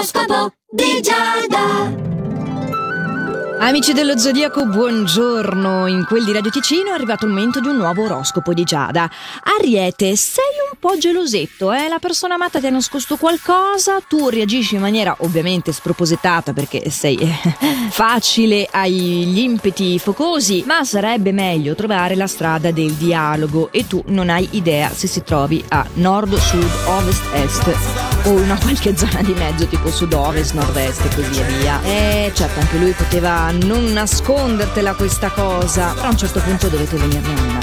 L'oroscopo di Giada. Amici dello Zodiaco, buongiorno. In quel di Radio Ticino è arrivato il momento di un nuovo oroscopo di Giada. Ariete, sei un po' gelosetto, eh? La persona amata ti ha nascosto qualcosa, tu reagisci in maniera ovviamente spropositata perché sei eh, facile, hai gli impeti focosi, ma sarebbe meglio trovare la strada del dialogo e tu non hai idea se si trovi a nord, sud, ovest, est o una qualche zona di mezzo tipo sud-ovest, nord-est e così via. Eh, certo, anche lui poteva non nascondertela questa cosa, però a un certo punto dovete venirne una.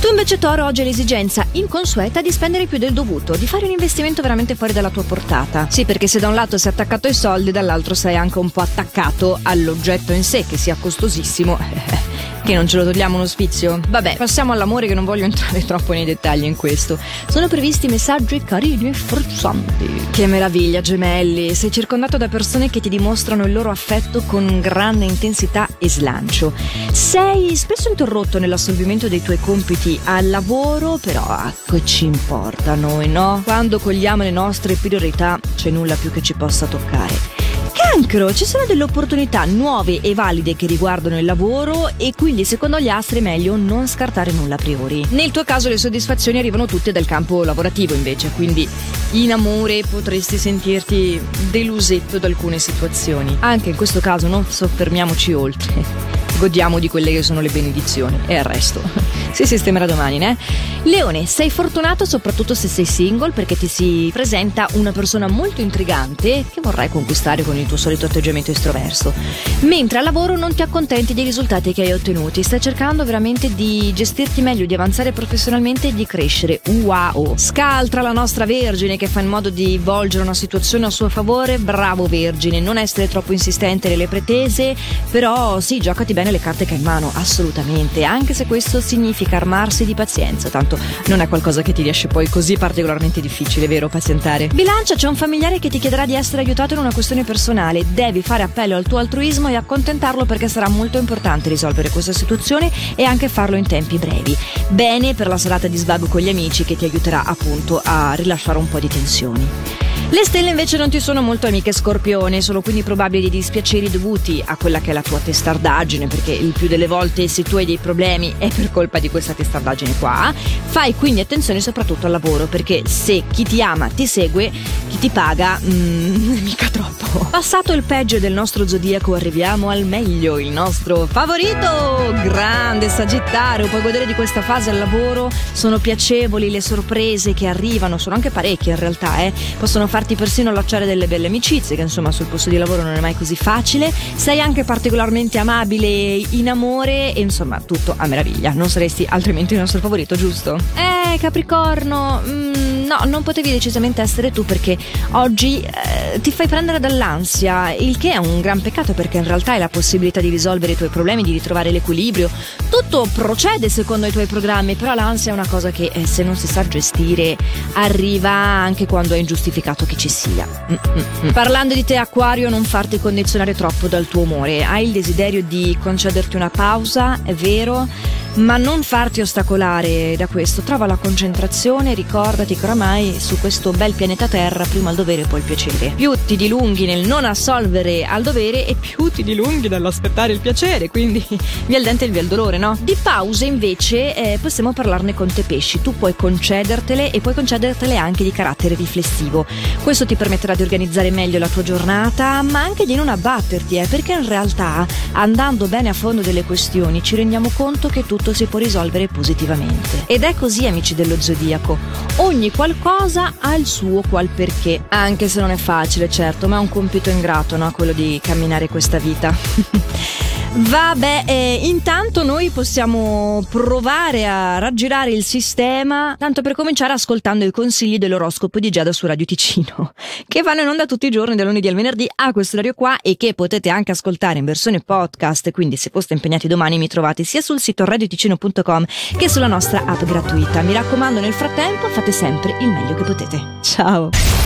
Tu invece Toro oggi hai l'esigenza inconsueta di spendere più del dovuto, di fare un investimento veramente fuori dalla tua portata. Sì, perché se da un lato sei attaccato ai soldi, dall'altro sei anche un po' attaccato all'oggetto in sé, che sia costosissimo. Che non ce lo togliamo uno sfizio? Vabbè, passiamo all'amore che non voglio entrare troppo nei dettagli in questo. Sono previsti messaggi carini e forzanti. Che meraviglia, gemelli! Sei circondato da persone che ti dimostrano il loro affetto con grande intensità e slancio. Sei spesso interrotto nell'assolvimento dei tuoi compiti al lavoro, però a che ci importa a noi, no? Quando cogliamo le nostre priorità c'è nulla più che ci possa toccare. Cancro, ci sono delle opportunità nuove e valide che riguardano il lavoro e quindi secondo gli astri è meglio non scartare nulla a priori. Nel tuo caso le soddisfazioni arrivano tutte dal campo lavorativo invece, quindi in amore potresti sentirti delusetto da alcune situazioni. Anche in questo caso non soffermiamoci oltre godiamo di quelle che sono le benedizioni e il resto si sistemerà domani, né? Leone, sei fortunato soprattutto se sei single perché ti si presenta una persona molto intrigante che vorrai conquistare con il tuo solito atteggiamento estroverso. Mentre al lavoro non ti accontenti dei risultati che hai ottenuti, stai cercando veramente di gestirti meglio, di avanzare professionalmente e di crescere. Wow! Scaltra la nostra Vergine che fa in modo di volgere una situazione a suo favore. Bravo Vergine, non essere troppo insistente nelle pretese, però sì, giocati bene le carte che hai in mano, assolutamente, anche se questo significa armarsi di pazienza, tanto non è qualcosa che ti riesce poi così particolarmente difficile, vero, pazientare? Bilancia, c'è un familiare che ti chiederà di essere aiutato in una questione personale, devi fare appello al tuo altruismo e accontentarlo perché sarà molto importante risolvere questa situazione e anche farlo in tempi brevi. Bene per la serata di svago con gli amici che ti aiuterà appunto a rilasciare un po' di tensioni. Le stelle invece non ti sono molto amiche scorpione, sono quindi probabili dei dispiaceri dovuti a quella che è la tua testardaggine, perché il più delle volte se tu hai dei problemi è per colpa di questa testardaggine qua. Fai quindi attenzione soprattutto al lavoro, perché se chi ti ama ti segue, chi ti paga, mm, mica troppo. Passato il peggio del nostro zodiaco, arriviamo al meglio, il nostro favorito, grande Sagittario. Puoi godere di questa fase al lavoro, sono piacevoli le sorprese che arrivano, sono anche parecchie in realtà, eh. Possono fare farti persino allacciare delle belle amicizie, che insomma sul posto di lavoro non è mai così facile. Sei anche particolarmente amabile in amore e insomma tutto a meraviglia. Non saresti altrimenti il nostro favorito, giusto? Eh, Capricorno, mm, no, non potevi decisamente essere tu perché oggi eh, ti fai prendere dall'ansia, il che è un gran peccato perché in realtà hai la possibilità di risolvere i tuoi problemi, di ritrovare l'equilibrio. Tutto procede secondo i tuoi programmi, però l'ansia è una cosa che eh, se non si sa gestire arriva anche quando è ingiustificato che ci sia. Mm-mm. Parlando di te, Acquario, non farti condizionare troppo dal tuo umore. Hai il desiderio di concederti una pausa, è vero ma non farti ostacolare da questo. Trova la concentrazione, ricordati che oramai su questo bel pianeta Terra prima il dovere e poi il piacere. Più ti dilunghi nel non assolvere al dovere e più ti dilunghi nell'aspettare il piacere, quindi via il dente e via il dolore, no? Di pause invece eh, possiamo parlarne con te pesci. Tu puoi concedertele e puoi concedertele anche di carattere riflessivo. Questo ti permetterà di organizzare meglio la tua giornata, ma anche di non abbatterti, eh, perché in realtà andando bene a fondo delle questioni ci rendiamo conto che tu tutto si può risolvere positivamente. Ed è così, amici dello zodiaco. Ogni qualcosa ha il suo qual perché. Anche se non è facile, certo, ma è un compito ingrato, no? Quello di camminare questa vita. Vabbè, eh, intanto noi possiamo provare a raggirare il sistema, tanto per cominciare ascoltando i consigli dell'oroscopo di Giada su Radio Ticino, che vanno in onda tutti i giorni, dal lunedì al venerdì, a questo orario qua e che potete anche ascoltare in versione podcast, quindi se foste impegnati domani mi trovate sia sul sito radioticino.com che sulla nostra app gratuita. Mi raccomando, nel frattempo fate sempre il meglio che potete. Ciao!